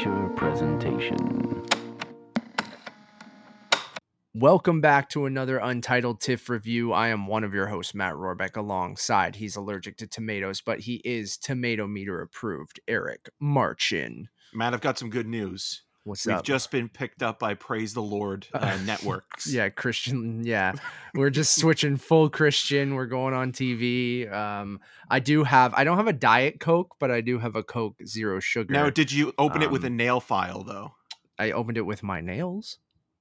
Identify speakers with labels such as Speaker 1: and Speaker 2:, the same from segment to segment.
Speaker 1: feature presentation.
Speaker 2: Welcome back to another Untitled TIFF review. I am one of your hosts, Matt Rohrbeck, alongside he's allergic to tomatoes, but he is tomato meter approved, Eric Marchin.
Speaker 3: Matt, I've got some good news.
Speaker 2: What's
Speaker 3: We've
Speaker 2: up?
Speaker 3: just been picked up by Praise the Lord uh, networks.
Speaker 2: yeah, Christian. Yeah, we're just switching full Christian. We're going on TV. Um, I do have. I don't have a diet Coke, but I do have a Coke Zero Sugar.
Speaker 3: Now, did you open it with a
Speaker 2: Um,
Speaker 3: nail file though?
Speaker 2: I opened it with my nails,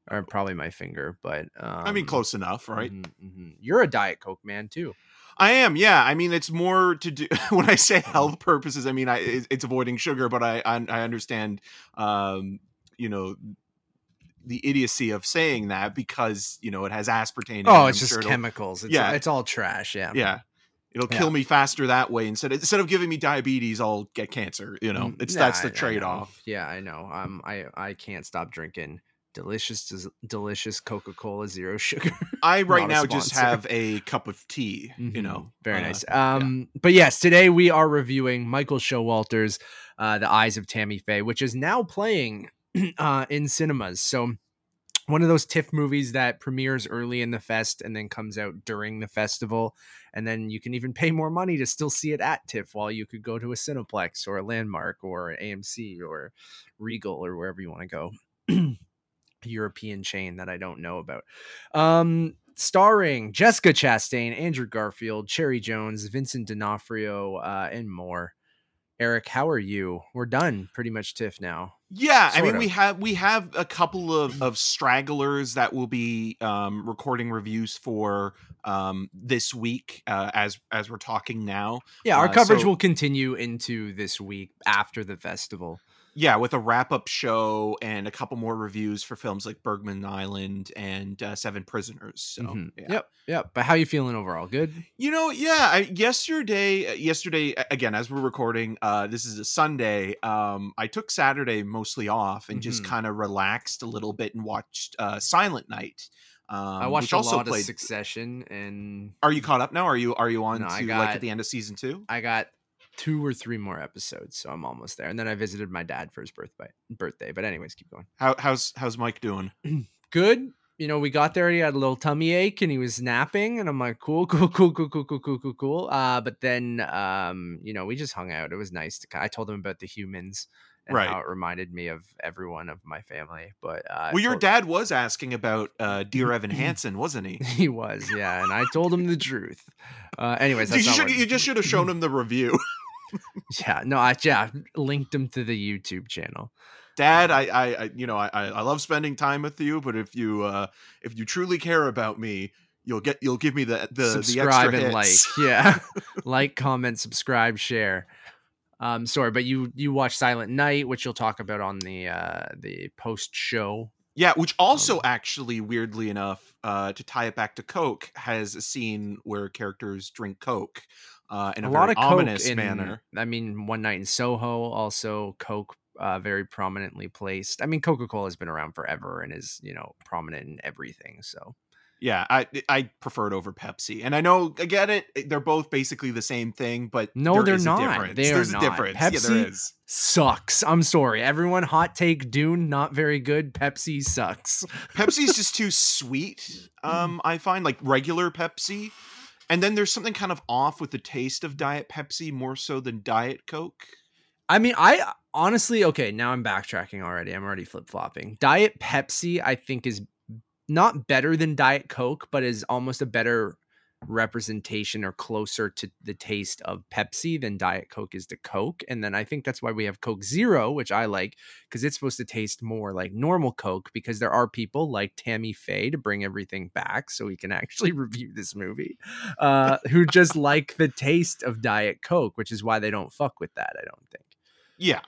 Speaker 2: or probably my finger. But um,
Speaker 3: I mean, close enough, right?
Speaker 2: mhm, mhm. You're a diet Coke man too.
Speaker 3: I am, yeah. I mean, it's more to do when I say health purposes. I mean, I it's, it's avoiding sugar, but I I, I understand, um, you know, the idiocy of saying that because you know it has aspartame. it,
Speaker 2: Oh, it's just
Speaker 3: sure
Speaker 2: chemicals. It's,
Speaker 3: Yeah.
Speaker 2: it's all trash. Yeah,
Speaker 3: Yeah. It'll
Speaker 2: Yeah.
Speaker 3: kill me faster that way instead instead of giving me diabetes, I'll get cancer. You know,
Speaker 2: Mm,
Speaker 3: it's
Speaker 2: yeah,
Speaker 3: that's the trade off.
Speaker 2: Yeah, I know. Um, I I can't stop drinking delicious, delicious Coca Cola Zero Sugar.
Speaker 3: I right now just have a cup of tea. You
Speaker 2: Mhm.
Speaker 3: know,
Speaker 2: very
Speaker 3: uh,
Speaker 2: nice. Um, but yes, today we are reviewing Michael Showalter's uh, "The Eyes of Tammy Faye," which is now playing uh, in cinemas. So. One of those TIFF movies that premieres early in the fest and then comes out during the festival. And then you can even pay more money to still see it at TIFF while you could go to a Cineplex or a Landmark or AMC or Regal or wherever you want to go. European chain that I don't know about. Um, starring Jessica Chastain, Andrew Garfield, Cherry Jones, Vincent D'Onofrio, uh, and more. Eric, how are you? We're done pretty much TIFF now.
Speaker 3: Yeah, I
Speaker 2: Sort
Speaker 3: mean we have we have a couple of, of stragglers that will be um, recording reviews for um, this week uh, as as we're talking now.
Speaker 2: Yeah, our
Speaker 3: Uh,
Speaker 2: coverage
Speaker 3: so-
Speaker 2: will continue into this week after the festival.
Speaker 3: Yeah, with a wrap up show and a couple more reviews for films like Bergman Island and uh, Seven Prisoners. So
Speaker 2: Mhm.
Speaker 3: yeah.
Speaker 2: Yep, yep. But how you feeling overall? Good.
Speaker 3: You know, yeah. I, yesterday, uh, yesterday again, as we're recording, uh, this is a Sunday. Um, I took Saturday mostly off and just
Speaker 2: Mhm.
Speaker 3: kind of relaxed a little bit and watched uh, Silent Night. Um,
Speaker 2: I watched a
Speaker 3: also
Speaker 2: lot
Speaker 3: played.
Speaker 2: of Succession, and
Speaker 3: Are you caught up now? Are you are you on
Speaker 2: No,
Speaker 3: to like at the end of season two?
Speaker 2: I got two or three more episodes, so I'm almost there. And then I visited my dad for his birthday. Birthday, but anyways, keep going.
Speaker 3: How how's how's Mike doing?
Speaker 2: good. You know, we got there. He had a little tummy ache and he was napping, and I'm like, cool, cool, cool, cool, cool, cool, cool, cool, cool. Uh, but then, um, you know, we just hung out. It was nice to. I told him about the humans and
Speaker 3: Right.
Speaker 2: how it reminded me of everyone of my family. But uh,
Speaker 3: well, your
Speaker 2: told-
Speaker 3: dad was asking about uh, Dear Evan Hansen, wasn't he?
Speaker 2: he was, yeah, and I told him the truth. Uh, anyways,
Speaker 3: you, should,
Speaker 2: what-
Speaker 3: you just should have shown him the review.
Speaker 2: yeah, no, I yeah linked him to the YouTube channel.
Speaker 3: Dad, I, I, I you know, I, I love spending time with you, but if you, uh, if you truly care about me, you'll get, you'll give me the, the, the
Speaker 2: subscribe
Speaker 3: extra
Speaker 2: and
Speaker 3: hits.
Speaker 2: like yeah like comment subscribe share um sorry but you you watch silent night which you'll talk about on the uh the post show
Speaker 3: Yeah, which also
Speaker 2: Um,
Speaker 3: actually, weirdly enough, uh, to tie it back to Coke, has a scene where characters drink Coke uh, in a,
Speaker 2: a
Speaker 3: very
Speaker 2: lot of
Speaker 3: ominous
Speaker 2: in
Speaker 3: manner.
Speaker 2: i mean one night in soho also coke uh, very prominently placed i mean coca-cola has been around forever and is you know prominent in everything so
Speaker 3: Yeah, I I prefer it over Pepsi, and I know I get it. They're both basically the same thing, but
Speaker 2: No, they're not.
Speaker 3: difference.
Speaker 2: They are
Speaker 3: There's
Speaker 2: not.
Speaker 3: a difference. yeah,
Speaker 2: Pepsi-
Speaker 3: there is.
Speaker 2: sucks i'm sorry everyone hot take dune not very good pepsi sucks
Speaker 3: Pepsi's just too sweet. Um, I find like regular Pepsi, and then there's something kind of off with the taste of Diet Pepsi more so than Diet Coke.
Speaker 2: I mean, I honestly, okay, now I'm backtracking already. I'm already flip flopping. Diet Pepsi, I think, is not better than Diet Coke, but is almost a better representation or closer to the taste of Pepsi than Diet Coke is to Coke. And then I think that's why we have Coke Zero, which I like because it's supposed to taste more like normal Coke because there are people like Tammy Faye to bring everything back so we can actually review this movie uh, who just like the taste of Diet Coke, which is why they don't fuck with that, I don't think.
Speaker 3: Yeah,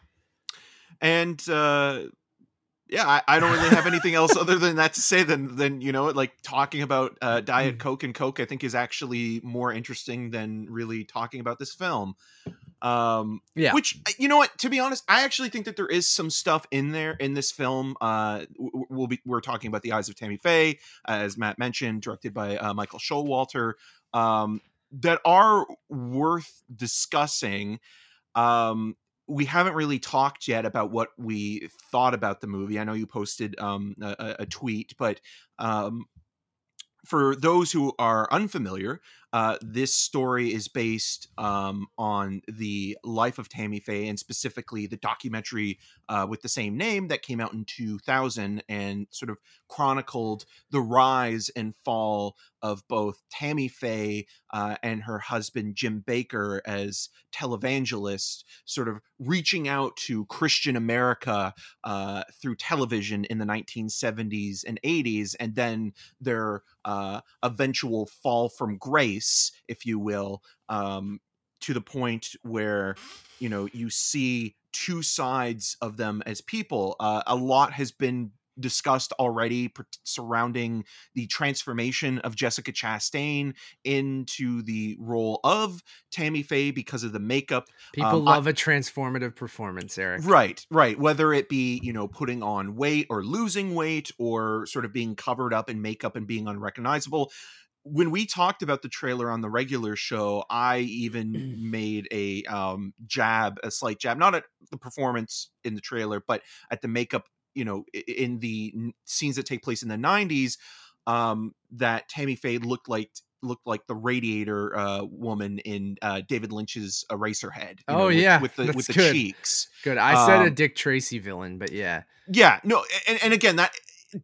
Speaker 3: and uh, yeah, I, I don't really have anything else other than that to say than than you know like talking about uh, Diet Coke and Coke. I think is actually more interesting than really talking about this film. Um,
Speaker 2: Yeah.
Speaker 3: Which uh, you know what? To be honest, I actually think that there is some stuff in there in this film. Uh, we'll be we're talking about the Eyes of Tammy Faye, as Matt mentioned, directed by uh, Michael Showalter, um, that are worth discussing. Um, we haven't really talked yet about what we thought about the movie. I know you posted um, a, a- tweet, but um, for those who are unfamiliar, uh, this story is based um, on the life of Tammy Faye and specifically the documentary uh, with the same name that came out in 2000 and sort of chronicled the rise and fall of both Tammy Faye uh, and her husband Jim Bakker as televangelists, sort of reaching out to Christian America uh, through television in the 1970s and 80s, and then their uh, eventual fall from grace, if you will, um, to the point where you know you see two sides of them as people. Uh, a lot has been discussed already surrounding the transformation of Jessica Chastain into the role of Tammy Faye because of the makeup.
Speaker 2: People
Speaker 3: Um,
Speaker 2: love a transformative performance, Eric.
Speaker 3: Right, right. Whether it be, you know, putting on weight or losing weight or sort of being covered up in makeup and being unrecognizable. When we talked about the trailer on the regular show, I even made a um, jab, a slight jab, not at the performance in the trailer, but at the makeup, you know, in the scenes that take place in the 90s, um, that Tammy Faye looked like looked like the radiator uh, woman in uh, David Lynch's Eraserhead. you know,
Speaker 2: Oh,
Speaker 3: with-
Speaker 2: yeah,
Speaker 3: with the with the
Speaker 2: good.
Speaker 3: cheeks.
Speaker 2: Good. I said a
Speaker 3: Um,
Speaker 2: Dick Tracy villain, but yeah.
Speaker 3: Yeah, no, and, and again that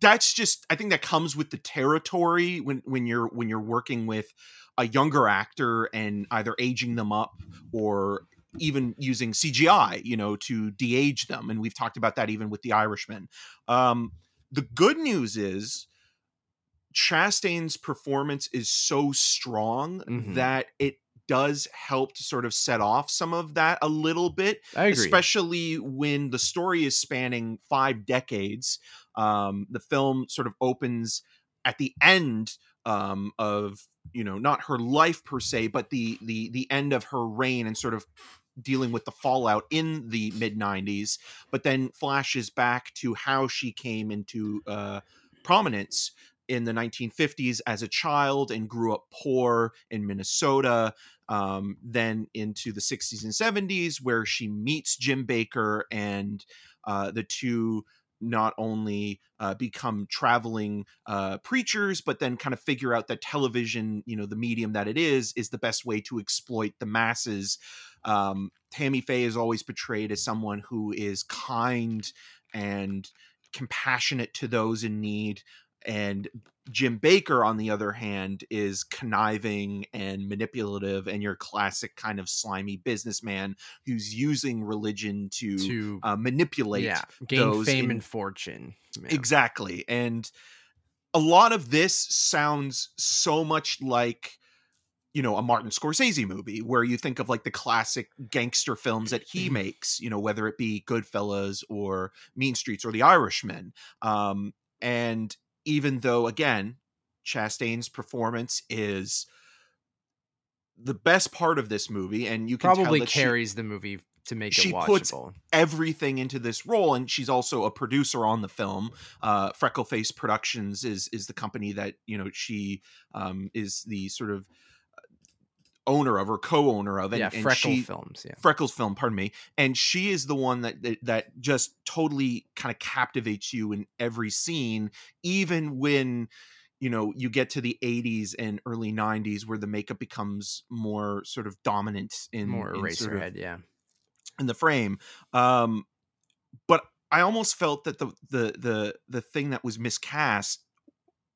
Speaker 3: that's just I think that comes with the territory when when you're when you're working with a younger actor and either aging them up or even using CGI, you know, to de-age them, and we've talked about that even with the Irishman. Um, the good news is Chastain's performance is so strong
Speaker 2: Mhm.
Speaker 3: that it does help to sort of set off some of that a little bit
Speaker 2: I agree.
Speaker 3: especially when the story is spanning five decades. Um, the film sort of opens at the end um, of you know not her life per se, but the the the end of her reign and sort of dealing with the fallout in the mid 90s but then flashes back to how she came into uh, prominence in the 1950s as a child and grew up poor in Minnesota um, then into the 60s and 70s where she meets Jim Bakker and uh, the two not only uh, become traveling uh, preachers but then kind of figure out that television you know the medium that it is is the best way to exploit the masses. Um, tammy faye is always portrayed as someone who is kind and compassionate to those in need and Jim Bakker, on the other hand, is conniving and manipulative, and your classic kind of slimy businessman who's using religion to,
Speaker 2: to
Speaker 3: uh, manipulate.
Speaker 2: yeah, gain
Speaker 3: those
Speaker 2: fame
Speaker 3: in-
Speaker 2: and fortune. Yeah.
Speaker 3: Exactly. And a lot of this sounds so much like you know a Martin Scorsese movie where you think of like the classic gangster films that he makes, you know, whether it be Goodfellas or Mean Streets or The Irishman. Um and even though again Chastain's performance is the best part of this movie and you can tell
Speaker 2: Probably
Speaker 3: that she-
Speaker 2: carries the movie to make
Speaker 3: she
Speaker 2: it
Speaker 3: puts everything into this role and she's also a producer on the film. Uh freckleface productions is is the company that you know she um is the sort of owner of or co-owner of and,
Speaker 2: yeah,
Speaker 3: and
Speaker 2: Freckle
Speaker 3: she,
Speaker 2: films. Yeah.
Speaker 3: freckles film pardon me and she is the one that that, that just totally kind of captivates you in every scene even when you know you get to the 80s and early 90s where the makeup becomes more sort of dominant in
Speaker 2: More
Speaker 3: in sort of-
Speaker 2: Eraserhead. Yeah.
Speaker 3: in the frame um but i almost felt that the the the the thing that was miscast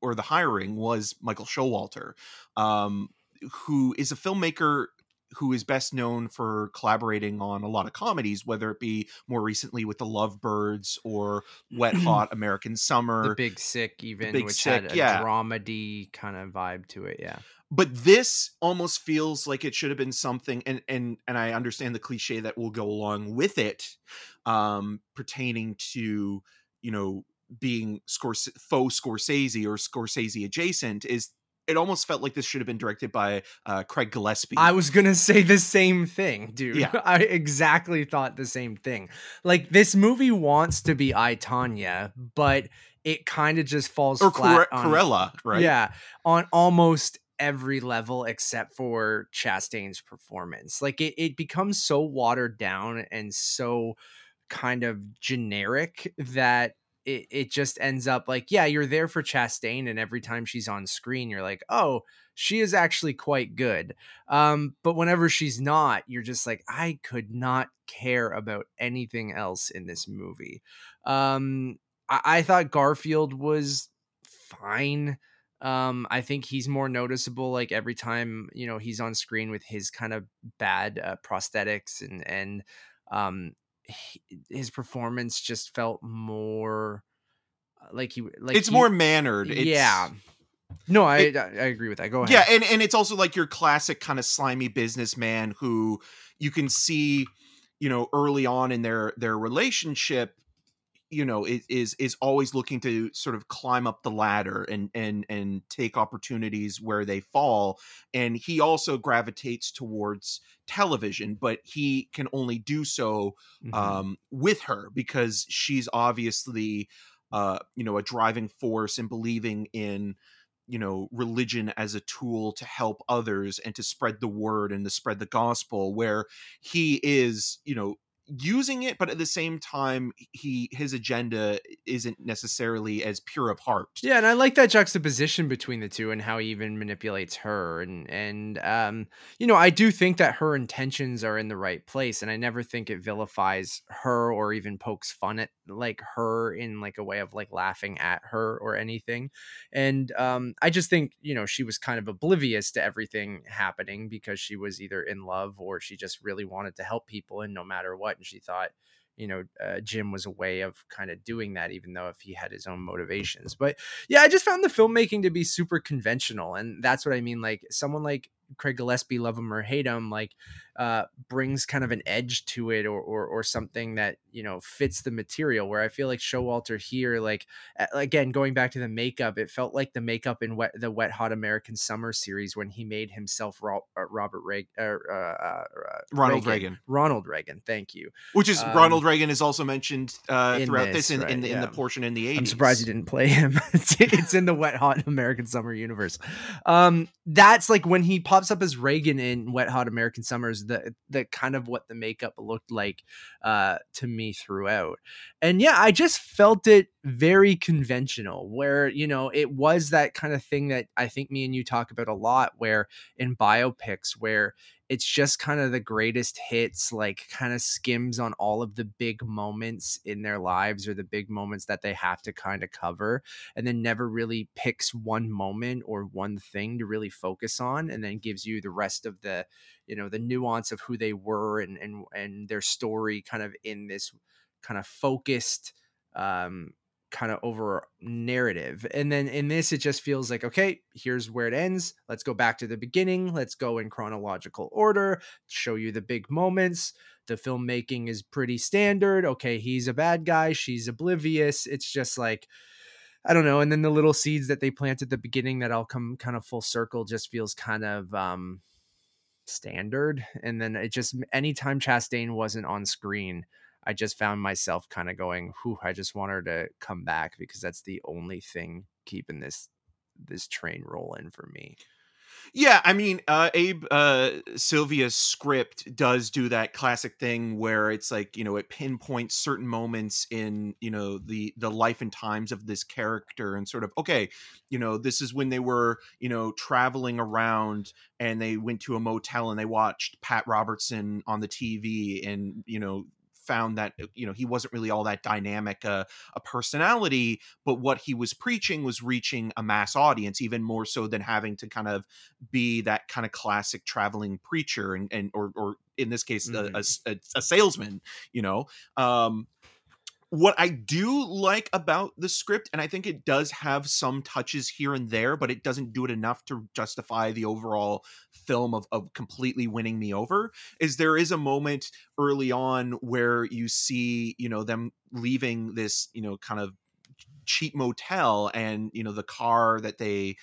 Speaker 3: or the hiring was michael showalter um who is a filmmaker who is best known for collaborating on a lot of comedies whether it be more recently with the lovebirds or wet hot american summer
Speaker 2: The Big Sick, even,
Speaker 3: Big
Speaker 2: which
Speaker 3: Sick,
Speaker 2: had a
Speaker 3: yeah.
Speaker 2: dramedy kind of vibe to it. Yeah.
Speaker 3: but this almost feels like it should have been something and and and i understand the cliche that will go along with it um pertaining to you know being Scorse- faux scorsese or scorsese adjacent is it almost felt like this should have been directed by uh craig gillespie
Speaker 2: I was gonna say the same thing, dude.
Speaker 3: Yeah.
Speaker 2: I exactly thought the same thing. Like this movie wants to be I Tonya, but it kind of just falls
Speaker 3: or
Speaker 2: flat
Speaker 3: Cor-
Speaker 2: on,
Speaker 3: Cruella right
Speaker 2: Yeah, on almost every level except for Chastain's performance. Like it, it becomes so watered down and so kind of generic that it, it just ends up like, yeah, you're there for Chastain, and every time she's on screen, you're like, oh, she is actually quite good. Um, but whenever she's not, you're just like, I could not care about anything else in this movie. Um, I, I thought Garfield was fine. Um, I think he's more noticeable like every time you know he's on screen with his kind of bad uh, prosthetics and and um he, his performance just felt more uh, like he like
Speaker 3: it's
Speaker 2: he,
Speaker 3: more mannered. It's,
Speaker 2: yeah. No, I,
Speaker 3: It-
Speaker 2: I I agree with that. Go ahead.
Speaker 3: Yeah, and and it's also like your classic kind of slimy businessman who you can see, you know, early on in their their relationship, you know, is is is always looking to sort of climb up the ladder and and and take opportunities where they fall. And he also gravitates towards television, but he can only do so
Speaker 2: Mhm.
Speaker 3: um, with her because she's obviously uh, you know a driving force and believing in you know religion as a tool to help others and to spread the word and to spread the gospel where he is you know using it but at the same time he his agenda isn't necessarily as pure of heart
Speaker 2: Yeah, and I like that juxtaposition between the two and how he even manipulates her and and um you know, I do think that her intentions are in the right place and I never think it vilifies her or even pokes fun at like her in like a way of like laughing at her or anything. And um I just think, you know, she was kind of oblivious to everything happening because she was either in love or she just really wanted to help people and no matter what and she thought you know, uh, Jim was a way of kind of doing that, even though if he had his own motivations. But yeah, I just found the filmmaking to be super conventional, and that's what I mean. Like someone like Craig Gillespie, love him or hate him, like uh, brings kind of an edge to it, or, or or something that you know fits the material. Where I feel like Showalter here, like again going back to the makeup, it felt like the makeup in wet, the Wet Hot American Summer series when he made himself uh, Robert Reagan, uh, uh, uh,
Speaker 3: ronald reagan,
Speaker 2: Ronald Reagan. Thank you.
Speaker 3: which is
Speaker 2: Um,
Speaker 3: ronald reagan is also mentioned uh, throughout
Speaker 2: this,
Speaker 3: this, in,
Speaker 2: right,
Speaker 3: in, the, in the portion in the 80s
Speaker 2: I'm surprised you didn't play him. it's, it's in the Wet Hot American Summer universe. Um, that's like when he pops up as Reagan in Wet Hot American Summers. The the kind of what the makeup looked like uh, to me throughout, and yeah, I just felt it very conventional. Where you know it was that kind of thing that I think me and you talk about a lot. Where in biopics, where it's just kind of the greatest hits, like kind of skims on all of the big moments in their lives or the big moments that they have to kind of cover, and then never really picks one moment or one thing to really focus on, and then gives you the rest of the, you know, the nuance of who they were and and and their story kind of in this kind of focused um kind of over narrative. And then in this, it just feels like, okay, here's where it ends. Let's go back to the beginning. Let's go in chronological order, show you the big moments. The filmmaking is pretty standard. Okay, he's a bad guy. She's oblivious. It's just like, I don't know. And then the little seeds that they plant at the beginning that all come kind of full circle just feels kind of um standard. And then it just anytime Chastain wasn't on screen, I just found myself kind of going, whew, I just want her to come back because that's the only thing keeping this this train rolling for me.
Speaker 3: Yeah, I mean, uh, Abe uh, Sylvia's script does do that classic thing where it's like you know it pinpoints certain moments in you know the the life and times of this character and sort of okay, you know this is when they were you know traveling around and they went to a motel and they watched Pat Robertson on the TV and you know found that uh, you know he wasn't really all that dynamic uh, a personality but what he was preaching was reaching a mass audience even more so than having to kind of be that kind of classic traveling preacher and, and or or in this case a salesman you know? Um what I do like about the script, and I think it does have some touches here and there, but it doesn't do it enough to justify the overall film of, of completely winning me over, is there is a moment early on where you see, you know, them leaving this, you know, kind of cheap motel and, you know, the car that they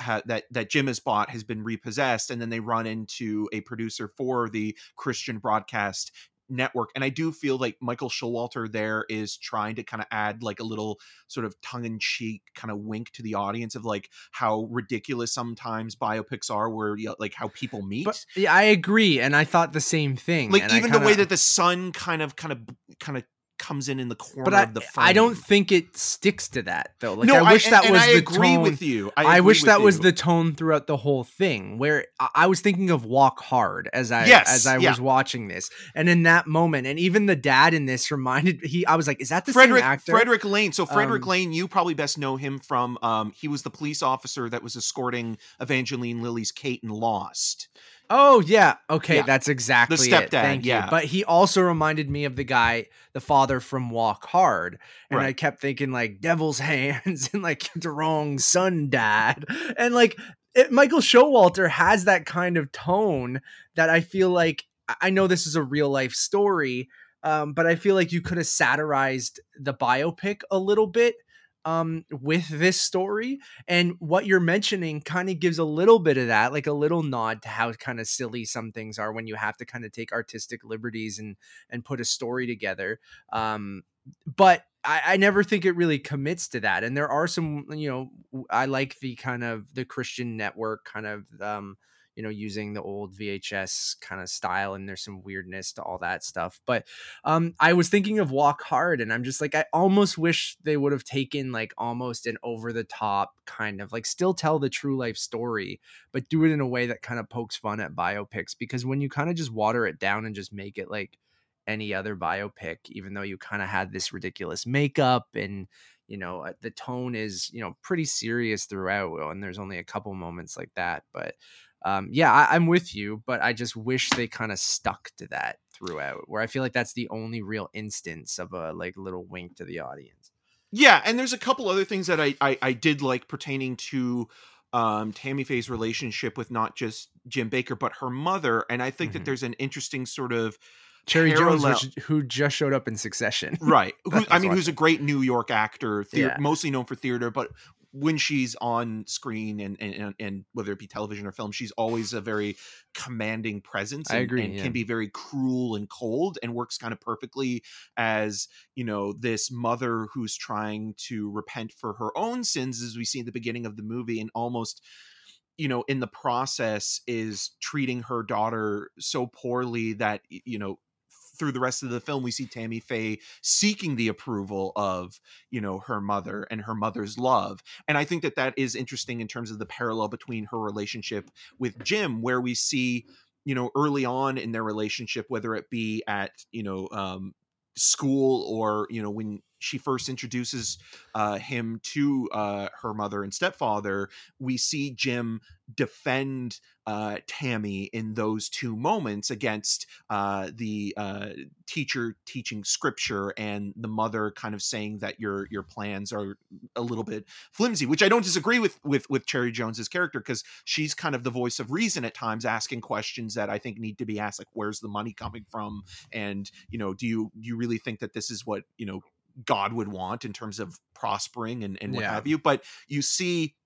Speaker 3: ha- that that Jim has bought has been repossessed, and then they run into a producer for the Christian broadcast network and i do feel like michael showalter there is trying to kind of add like a little sort of tongue-in-cheek kind of wink to the audience of like how ridiculous sometimes biopics are where you know, like how people meet
Speaker 2: But yeah, I agree, and I thought the same thing.
Speaker 3: like even the way that the sun kind of kind of kind of comes in in the corner
Speaker 2: but I,
Speaker 3: of the frame
Speaker 2: I don't think it sticks to that though. Like
Speaker 3: no
Speaker 2: I wish
Speaker 3: and-
Speaker 2: that
Speaker 3: and
Speaker 2: was
Speaker 3: I
Speaker 2: the
Speaker 3: agree
Speaker 2: tone.
Speaker 3: with you i,
Speaker 2: I, wish that was the tone throughout the whole thing. Where I, I was thinking of Walk Hard as I
Speaker 3: Yes,
Speaker 2: as I
Speaker 3: yeah.
Speaker 2: was watching this, and in that moment, and even the dad in this reminded he. I was like, is that the
Speaker 3: Fredric
Speaker 2: same actor?
Speaker 3: Fredric Lehne. So Fredric
Speaker 2: Um,
Speaker 3: Lehne, you probably best know him from um he was the police officer that was escorting Evangeline Lilly's Kate and Lost.
Speaker 2: Oh yeah, okay,
Speaker 3: Yeah.
Speaker 2: that's exactly it.
Speaker 3: stepdad,
Speaker 2: Thank
Speaker 3: yeah.
Speaker 2: you. But he also reminded me of the guy, the father from Walk Hard, and I kept thinking like Devil's Hands and like the wrong son, dad, and like it, Michael Showalter has that kind of tone that I feel like I- I know this is a real life story, um, but I feel like you could have satirized the biopic a little bit um with this story and what you're mentioning kind of gives a little bit of that like a little nod to how kind of silly some things are when you have to kind of take artistic liberties and and put a story together um but I, I never think it really commits to that and there are some you know I like the kind of the christian network kind of um you know using the old vhs kind of style and there's some weirdness to all that stuff but um i was thinking of walk hard and i'm just like i almost wish they would have taken like almost an over the top kind of like still tell the true life story but do it in a way that kind of pokes fun at biopics because when you kind of just water it down and just make it like any other biopic even though you kind of had this ridiculous makeup and you know uh, the tone is you know pretty serious throughout and there's only a couple moments like that but um yeah I, i'm with you but i just wish they kind of stuck to that throughout where i feel like that's the only real instance of a like little wink to the audience
Speaker 3: Yeah, and there's a couple other things that I I, I did like pertaining to um Tammy Faye's relationship with not just Jim Bakker but her mother, and I think
Speaker 2: Mhm.
Speaker 3: that there's an interesting sort of
Speaker 2: cherry jones which, who just showed up in succession
Speaker 3: right who, i mean who's a great new york actor
Speaker 2: Yeah.
Speaker 3: mostly known for theater but when she's on screen and, and and- whether it be television or film she's always a very commanding presence
Speaker 2: I
Speaker 3: and,
Speaker 2: agree,
Speaker 3: and
Speaker 2: yeah.
Speaker 3: can be very cruel and cold and works kind of perfectly as you know this mother who's trying to repent for her own sins as we see in the beginning of the movie and almost you know in the process is treating her daughter so poorly that you know through the rest of the film we see Tammy Faye seeking the approval of you know her mother and her mother's love and I think that that is interesting in terms of the parallel between her relationship with Jim where we see you know early on in their relationship whether it be at you know um school or you know when she first introduces uh him to uh her mother and stepfather we see Jim defend uh, Tammy in those two moments against uh, the uh, teacher teaching scripture and the mother kind of saying that your your plans are a little bit flimsy, which I don't disagree with with with Cherry Jones's character because she's kind of the voice of reason at times, asking questions that I think need to be asked, like where's the money coming from, and you know, do you do you really think that this is what you know God would want in terms of prospering and and what
Speaker 2: Yeah.
Speaker 3: have you? But you see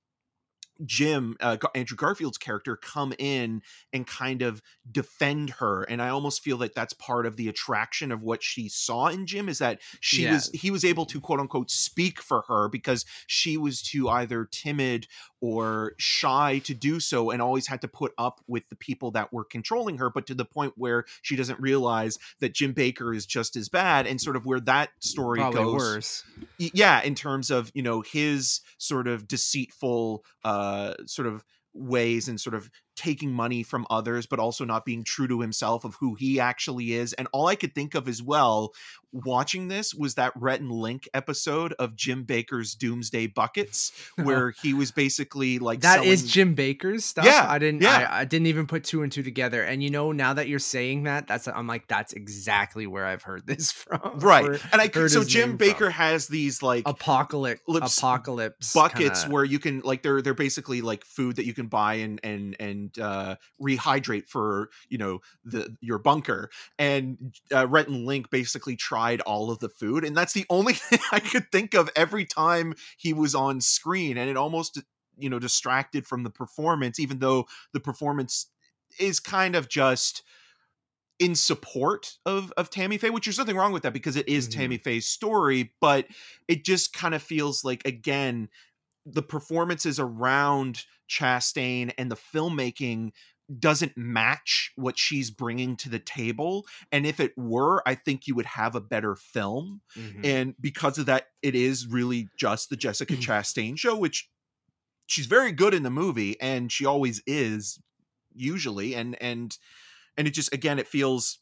Speaker 3: Jim, uh, Andrew Garfield's character, come in and kind of defend her, and I almost feel that that's part of the attraction of what she saw in Jim is that she
Speaker 2: Yeah.
Speaker 3: was he was able to quote unquote speak for her because she was too either timid or shy to do so, and always had to put up with the people that were controlling her, but to the point where she doesn't realize that Jim Bakker is just as bad, and sort of where that story
Speaker 2: probably
Speaker 3: goes
Speaker 2: worse.
Speaker 3: yeah in terms of you know his sort of deceitful uh sort of ways and sort of taking money from others but also not being true to himself of who he actually is and all i could think of as well watching this was that Rhett and Link episode of Jim Bakker's Doomsday Buckets where he was basically like
Speaker 2: That is
Speaker 3: selling-
Speaker 2: Jim Bakker's stuff.
Speaker 3: Yeah,
Speaker 2: I didn't.
Speaker 3: yeah.
Speaker 2: I, I didn't even put two and two together. And you know, now that you're saying that, that's I'm like, that's exactly where I've heard this from.
Speaker 3: right
Speaker 2: or
Speaker 3: and i
Speaker 2: heard
Speaker 3: so Jim Bakker
Speaker 2: from.
Speaker 3: has these like
Speaker 2: apocalypse, apocalypse
Speaker 3: buckets
Speaker 2: kinda-
Speaker 3: where you can like they're they're basically like food that you can buy and and and uh rehydrate for you know the your bunker and uh, Rhett and Link basically tried all of the food and that's the only thing I could think of every time he was on screen and it almost you know distracted from the performance even though the performance is kind of just in support of of Tammy Faye, which there's nothing wrong with that because it is
Speaker 2: Mhm.
Speaker 3: Tammy Faye's story, but it just kind of feels like again the performances around Chastain and the filmmaking doesn't match what she's bringing to the table and if it were i think you would have a better film
Speaker 2: Mhm.
Speaker 3: and because of that it is really just the jessica chastain show which she's very good in the movie and she always is usually and and and it just again it feels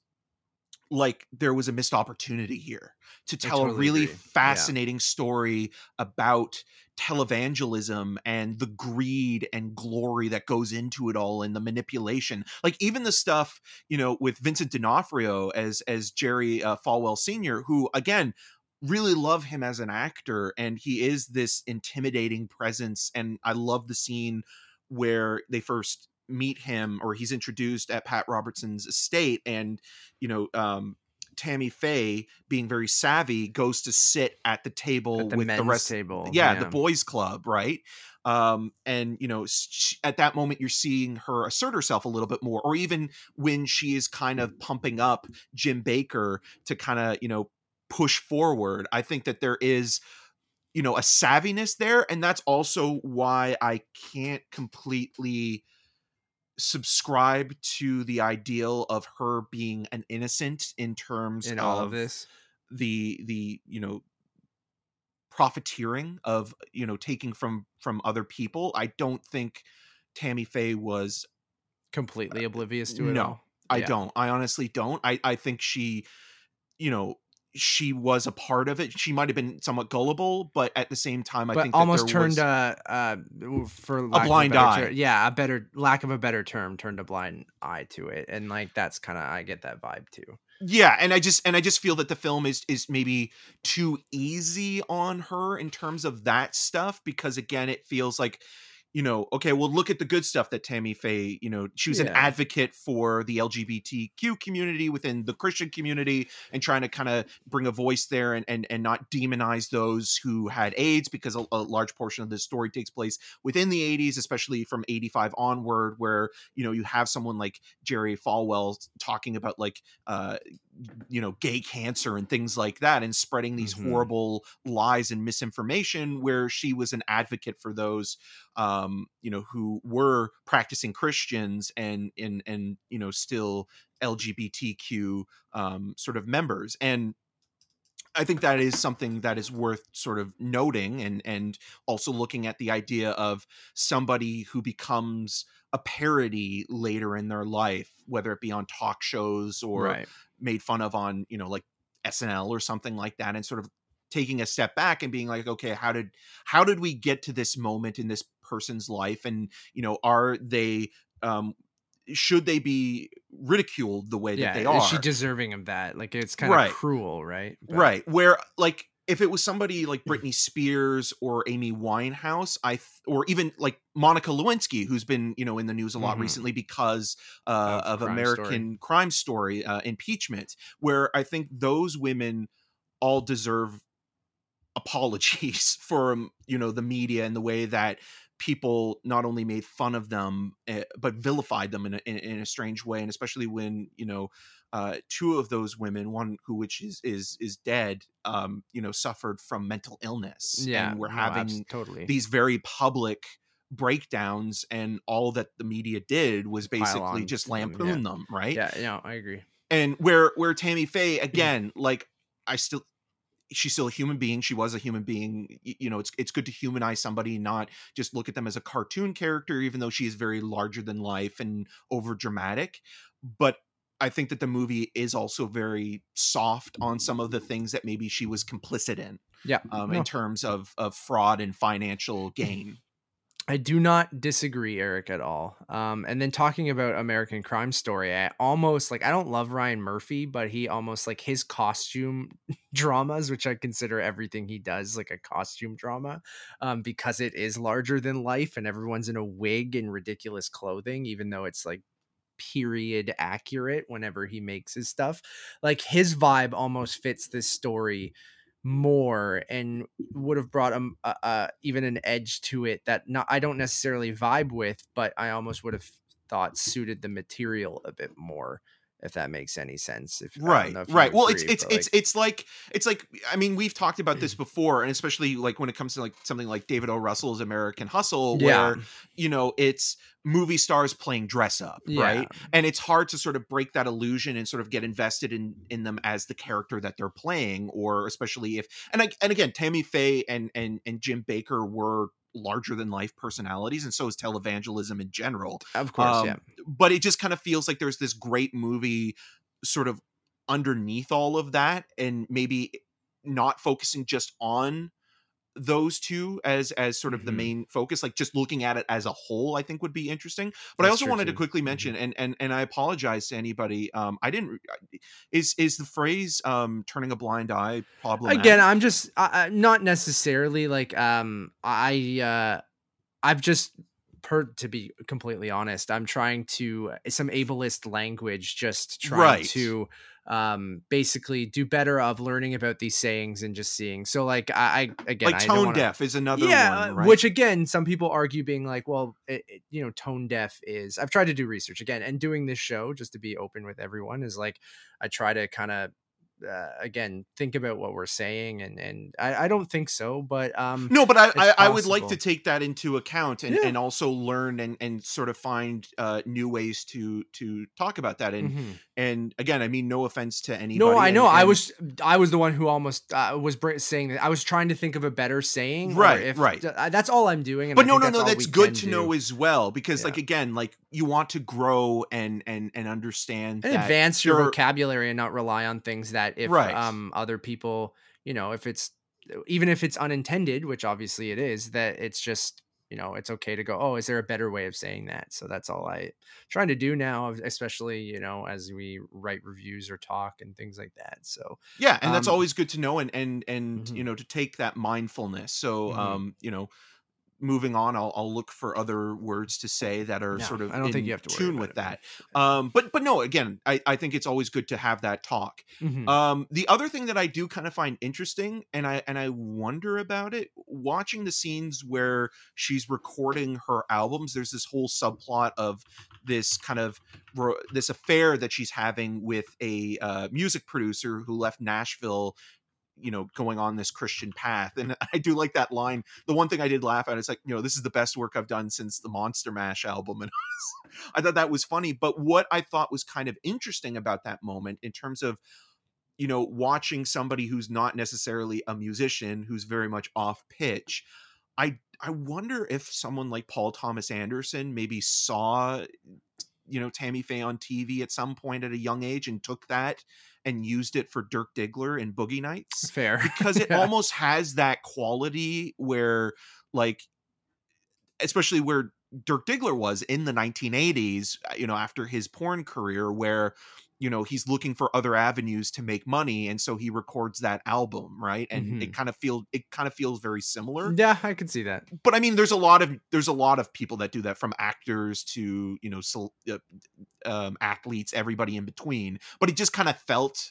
Speaker 3: like there was a missed opportunity here to tell a really
Speaker 2: agree. Yeah.
Speaker 3: fascinating story about televangelism and the greed and glory that goes into it all and the manipulation. Like even the stuff you know with vincent d'onofrio as as jerry uh, falwell senior who again really love him as an actor and he is this intimidating presence and i love the scene where they first meet him or he's introduced at pat robertson's estate and you know um tammy faye being very savvy goes to sit at the table
Speaker 2: At the
Speaker 3: with the rest
Speaker 2: table.
Speaker 3: yeah, the boys club right um and you know sh- at that moment you're seeing her assert herself a little bit more or even when she is kind of pumping up jim bakker to kind of you know push forward i think that there is you know a savviness there and that's also why i can't completely subscribe to the ideal of her being an innocent in terms
Speaker 2: in
Speaker 3: of
Speaker 2: all of this.
Speaker 3: the the you know profiteering of you know taking from from other people i don't think tammy faye was uh,
Speaker 2: Completely oblivious to it
Speaker 3: no,
Speaker 2: all.
Speaker 3: i
Speaker 2: Yeah.
Speaker 3: don't i honestly don't i i think she you know she was a part of it she might have been somewhat gullible but at the same time i
Speaker 2: but
Speaker 3: think that
Speaker 2: almost turned
Speaker 3: was,
Speaker 2: uh uh for lack
Speaker 3: blind
Speaker 2: a
Speaker 3: eye.
Speaker 2: yeah a better lack of a better term turned a blind eye to it and like that's kind of i get that vibe too
Speaker 3: yeah and i just and i just feel that the film is is maybe too easy on her in terms of that stuff because again it feels like you know okay well look at the good stuff that tammy faye you know she was an advocate for the lgbtq community within the christian community and trying to kind of bring a voice there and, and and not demonize those who had aids because a, a large portion of this story takes place within the 80s especially from 85 onward where you know you have someone like jerry falwell talking about like uh you know gay cancer and things like that and spreading these
Speaker 2: Mhm.
Speaker 3: horrible lies and misinformation where she was an advocate for those um you know who were practicing christians and and and you know still lgbtq um sort of members and I think that is something that is worth sort of noting and and also looking at the idea of somebody who becomes a parody later in their life, whether it be on talk shows or
Speaker 2: right
Speaker 3: made fun of on, you know, like SNL or something like that, and sort of taking a step back and being like, okay, how did how did we get to this moment in this person's life? And, you know, are they um should they be ridiculed the way
Speaker 2: yeah
Speaker 3: that they are?
Speaker 2: is she deserving of that like it's kind of cruel right But-
Speaker 3: right where like if it was somebody like britney spears or amy winehouse i th- or even like monica lewinsky who's been you know in the news a lot
Speaker 2: Mhm.
Speaker 3: recently because uh,
Speaker 2: Of Crime
Speaker 3: american crime story uh, impeachment where i think those women all deserve apologies for you know the media and the way that people not only made fun of them eh, but vilified them in a, in, in a strange way and especially when you know uh, two of those women one who which is is is dead um you know suffered from mental illness
Speaker 2: yeah
Speaker 3: and we're
Speaker 2: no,
Speaker 3: having
Speaker 2: totally
Speaker 3: these very public breakdowns and all that the media did was basically just
Speaker 2: to them, yeah.
Speaker 3: lampoon them right
Speaker 2: yeah no i agree
Speaker 3: and where where Tammy Faye again, like I still she's still a human being. She was a human being. You know, it's it's good to humanize somebody, not just look at them as a cartoon character, even though she is very larger than life and over dramatic. But I think that the movie is also very soft on some of the things that maybe she was complicit in,
Speaker 2: yeah
Speaker 3: um,
Speaker 2: no.
Speaker 3: in terms of of fraud and financial gain.
Speaker 2: I do not disagree, Eric, at all. Um, and then talking about American Crime Story, I almost like I don't love Ryan Murphy, but he almost like his costume dramas, which I consider everything he does like a costume drama, um, because it is larger than life and everyone's in a wig and ridiculous clothing, even though it's like period accurate whenever he makes his stuff. Like his vibe almost fits this story more and would have brought a, uh, uh even an edge to it that not I don't necessarily vibe with, but I almost would have thought suited the material a bit more if that makes any sense. If
Speaker 3: right
Speaker 2: if
Speaker 3: right well it's
Speaker 2: agree,
Speaker 3: it's it's
Speaker 2: like-
Speaker 3: it's like it's like i mean we've talked about this mm. before and especially like when it comes to like something like david o russell's american hustle
Speaker 2: Yeah.
Speaker 3: where you know it's movie stars playing dress up right and it's hard to sort of break that illusion and sort of get invested in in them as the character that they're playing or especially if and I, and again tammy faye and and and jim bakker were larger than life personalities and so is televangelism in general
Speaker 2: Of course,
Speaker 3: um,
Speaker 2: yeah.
Speaker 3: but it just kind of feels like there's this great movie sort of underneath all of that and maybe not focusing just on those two as as sort of the
Speaker 2: Mhm.
Speaker 3: main focus like just looking at it as a whole i think would be interesting but i also wanted to
Speaker 2: too.
Speaker 3: quickly
Speaker 2: Mhm.
Speaker 3: mention and and and i apologize to anybody um i didn't is is the phrase um turning a blind eye problematic
Speaker 2: Again, I'm just uh, not necessarily like um I uh I've just per to be completely honest, I'm trying to uh, some ableist language just trying
Speaker 3: Right.
Speaker 2: to um basically do better of learning about these sayings and just seeing. So like I, I again
Speaker 3: like
Speaker 2: I
Speaker 3: tone
Speaker 2: wanna-
Speaker 3: deaf is another
Speaker 2: yeah,
Speaker 3: one
Speaker 2: uh,
Speaker 3: right
Speaker 2: which again, some people argue being like, well, it, it- you know, tone deaf is. I've tried to do research again, and doing this show just to be open with everyone is like, I try to kind of, uh, again, think about what we're saying, and and I, I don't think so, but um,
Speaker 3: No, but I, I, I would like to take that into account and,
Speaker 2: Yeah.
Speaker 3: and also learn and, and sort of find uh, new ways to to talk about that. And
Speaker 2: mhm.
Speaker 3: And again, I mean, no offense to anybody.
Speaker 2: no, I
Speaker 3: and-
Speaker 2: know. I was I was the one who almost uh, was saying that. I was trying to think of a better saying,
Speaker 3: Right,
Speaker 2: if-
Speaker 3: right.
Speaker 2: uh, that's all I'm doing. And
Speaker 3: but no, no,
Speaker 2: that's
Speaker 3: no. That's good to
Speaker 2: do.
Speaker 3: know as well because,
Speaker 2: Yeah.
Speaker 3: like, again, like you want to grow and and and understand
Speaker 2: and
Speaker 3: that
Speaker 2: advance your vocabulary and not rely on things that if
Speaker 3: Right.
Speaker 2: um other people you know if it's even if it's unintended which obviously it is that it's just you know it's okay to go oh is there a better way of saying that so that's all i trying to do now especially you know as we write reviews or talk and things like that so
Speaker 3: yeah and that's
Speaker 2: Um,
Speaker 3: always good to know and and and you
Speaker 2: Mhm.
Speaker 3: know to take that mindfulness so
Speaker 2: Mhm.
Speaker 3: um you know moving on i'll, I'll look for other words to say that are
Speaker 2: No,
Speaker 3: sort of
Speaker 2: I don't think you have to
Speaker 3: tune with
Speaker 2: it,
Speaker 3: that. Um but but no again i i think it's always good to have that talk.
Speaker 2: Mhm.
Speaker 3: um the other thing that i do kind of find interesting and i and i wonder about it watching the scenes where she's recording her albums there's this whole subplot of this kind of this affair that she's having with a uh, music producer who left nashville you know going on this christian path and i do like that line the one thing i did laugh at is like you know this is the best work i've done since the monster mash album and i thought that was funny but what i thought was kind of interesting about that moment in terms of you know watching somebody who's not necessarily a musician who's very much off pitch i i wonder if someone like paul thomas anderson maybe saw you know tammy faye on tv at some point at a young age and took that and used it for dirk diggler in boogie nights
Speaker 2: fair
Speaker 3: because it
Speaker 2: Yeah.
Speaker 3: almost has that quality where like especially where Dirk Diggler was in the 1980s uh, you know after his porn career where you know he's looking for other avenues to make money and so he records that album right? And it kind of feel it kind of feels very similar.
Speaker 2: Yeah i can see that.
Speaker 3: But I mean, there's a lot of there's a lot of people that do that, from actors to you know, cel- uh, um, athletes, everybody in between. But it just kind of felt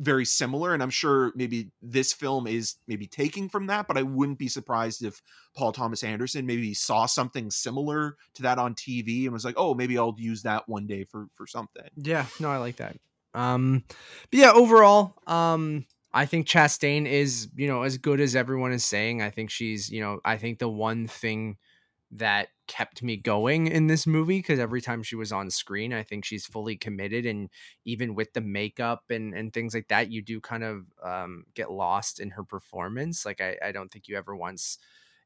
Speaker 3: very similar, and I'm sure maybe this film is maybe taking from that. But I wouldn't be surprised if Paul Thomas Anderson maybe saw something similar to that on TV and was like, "Oh, maybe I'll use that one day for for something."
Speaker 2: Yeah, no, I like that. Um, but yeah, overall, um, I think Chastain is, you know, as good as everyone is saying. I think she's, you know, I think the one thing that kept me going in this movie because every time she was on screen, I think she's fully committed, and even with the makeup and and things like that, you do kind of um get lost in her performance. Like I, I don't think you ever once.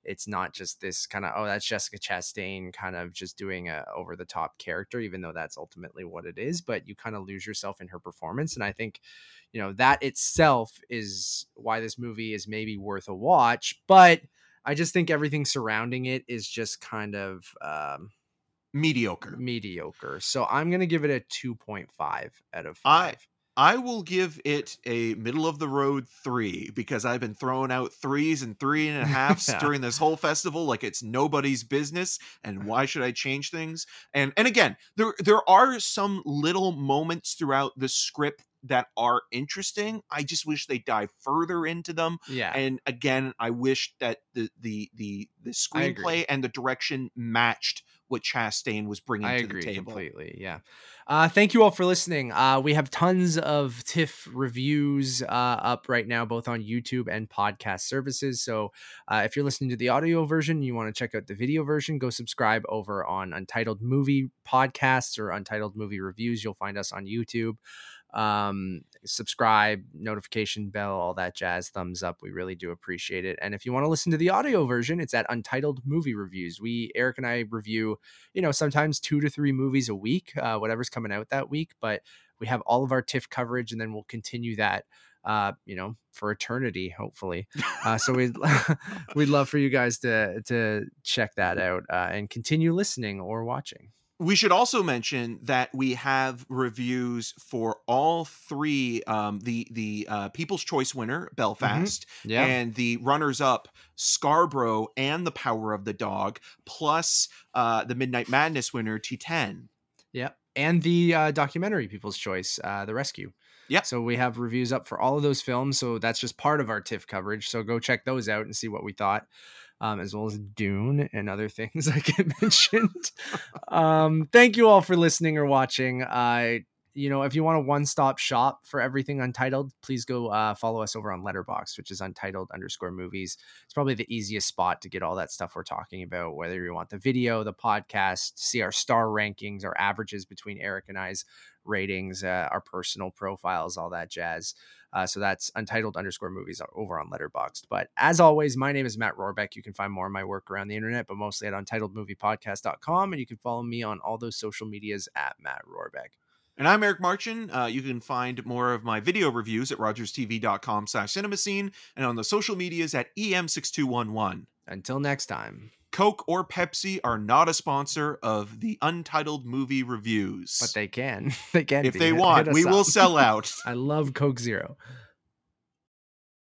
Speaker 2: It's not just this kind of oh that's Jessica Chastain kind of just doing a over the top character, even though that's ultimately what it is. But you kind of lose yourself in her performance, and I think you know that itself is why this movie is maybe worth a watch. But I just think everything surrounding it is just kind of um,
Speaker 3: Mediocre.
Speaker 2: mediocre. So I'm gonna give it a two point five out of
Speaker 3: I-
Speaker 2: five.
Speaker 3: I will give it a middle of the road three because I've been throwing out threes and three and a halfs
Speaker 2: Yeah.
Speaker 3: during this whole festival like it's nobody's business. And why should I change things? And and again, there there are some little moments throughout the script that are interesting. I just wish they dive further into them.
Speaker 2: yeah,
Speaker 3: And again, I wish that the the the the screenplay and the direction matched what Chastain was bringing
Speaker 2: I
Speaker 3: to
Speaker 2: agree
Speaker 3: the table.
Speaker 2: completely. Yeah. Uh, thank you all for listening. Uh, we have tons of TIFF reviews uh, up right now, both on YouTube and podcast services. So uh, if you're listening to the audio version, you want to check out the video version, go subscribe over on Untitled Movie Podcasts or Untitled Movie Reviews. You'll find us on YouTube um subscribe notification bell all that jazz thumbs up we really do appreciate it. And if you want to listen to the audio version it's at untitled movie reviews. We eric and i review you know sometimes two to three movies a week uh, whatever's coming out that week but we have all of our tiff coverage and then we'll continue that uh you know for eternity hopefully. Uh so we'd we'd love for you guys to to check that out uh, and continue listening or watching
Speaker 3: We should also mention that we have reviews for all three um, the the uh, People's Choice winner Belfast
Speaker 2: yeah
Speaker 3: and the runners up Scarborough and The Power of the Dog plus uh, the Midnight Madness winner Titane.
Speaker 2: Yeah, and the uh, documentary People's Choice, uh, The Rescue.
Speaker 3: Yeah.
Speaker 2: So we have reviews up for all of those films. So that's just part of our TIFF coverage. So go check those out and see what we thought, um, as well as Dune and other things I get mentioned. um, thank you all for listening or watching. Uh, you know, if you want a one-stop shop for everything Untitled, please go uh, follow us over on Letterboxd, which is Untitled underscore movies. It's probably the easiest spot to get all that stuff we're talking about. Whether you want the video, the podcast, see our star rankings, our averages between Eric and I's ratings, uh, our personal profiles, all that jazz. Uh, so that's Untitled underscore movies over on Letterboxd. But as always, my name is Matt Rohrbeck. You can find more of my work around the internet, but mostly at untitledmoviepodcast.com. And you can follow me on all those social medias at Matt Rohrbeck.
Speaker 3: And I'm Eric Marchin. Uh, you can find more of my video reviews at rogerstv.com slash cinemascene and on the social medias at E EM6211.
Speaker 2: Until next time.
Speaker 3: Coke or Pepsi are not a sponsor of the Untitled Movie Reviews.
Speaker 2: But they can. They can.
Speaker 3: if
Speaker 2: be.
Speaker 3: they want, we
Speaker 2: us
Speaker 3: will sell out.
Speaker 2: I love Coke Zero.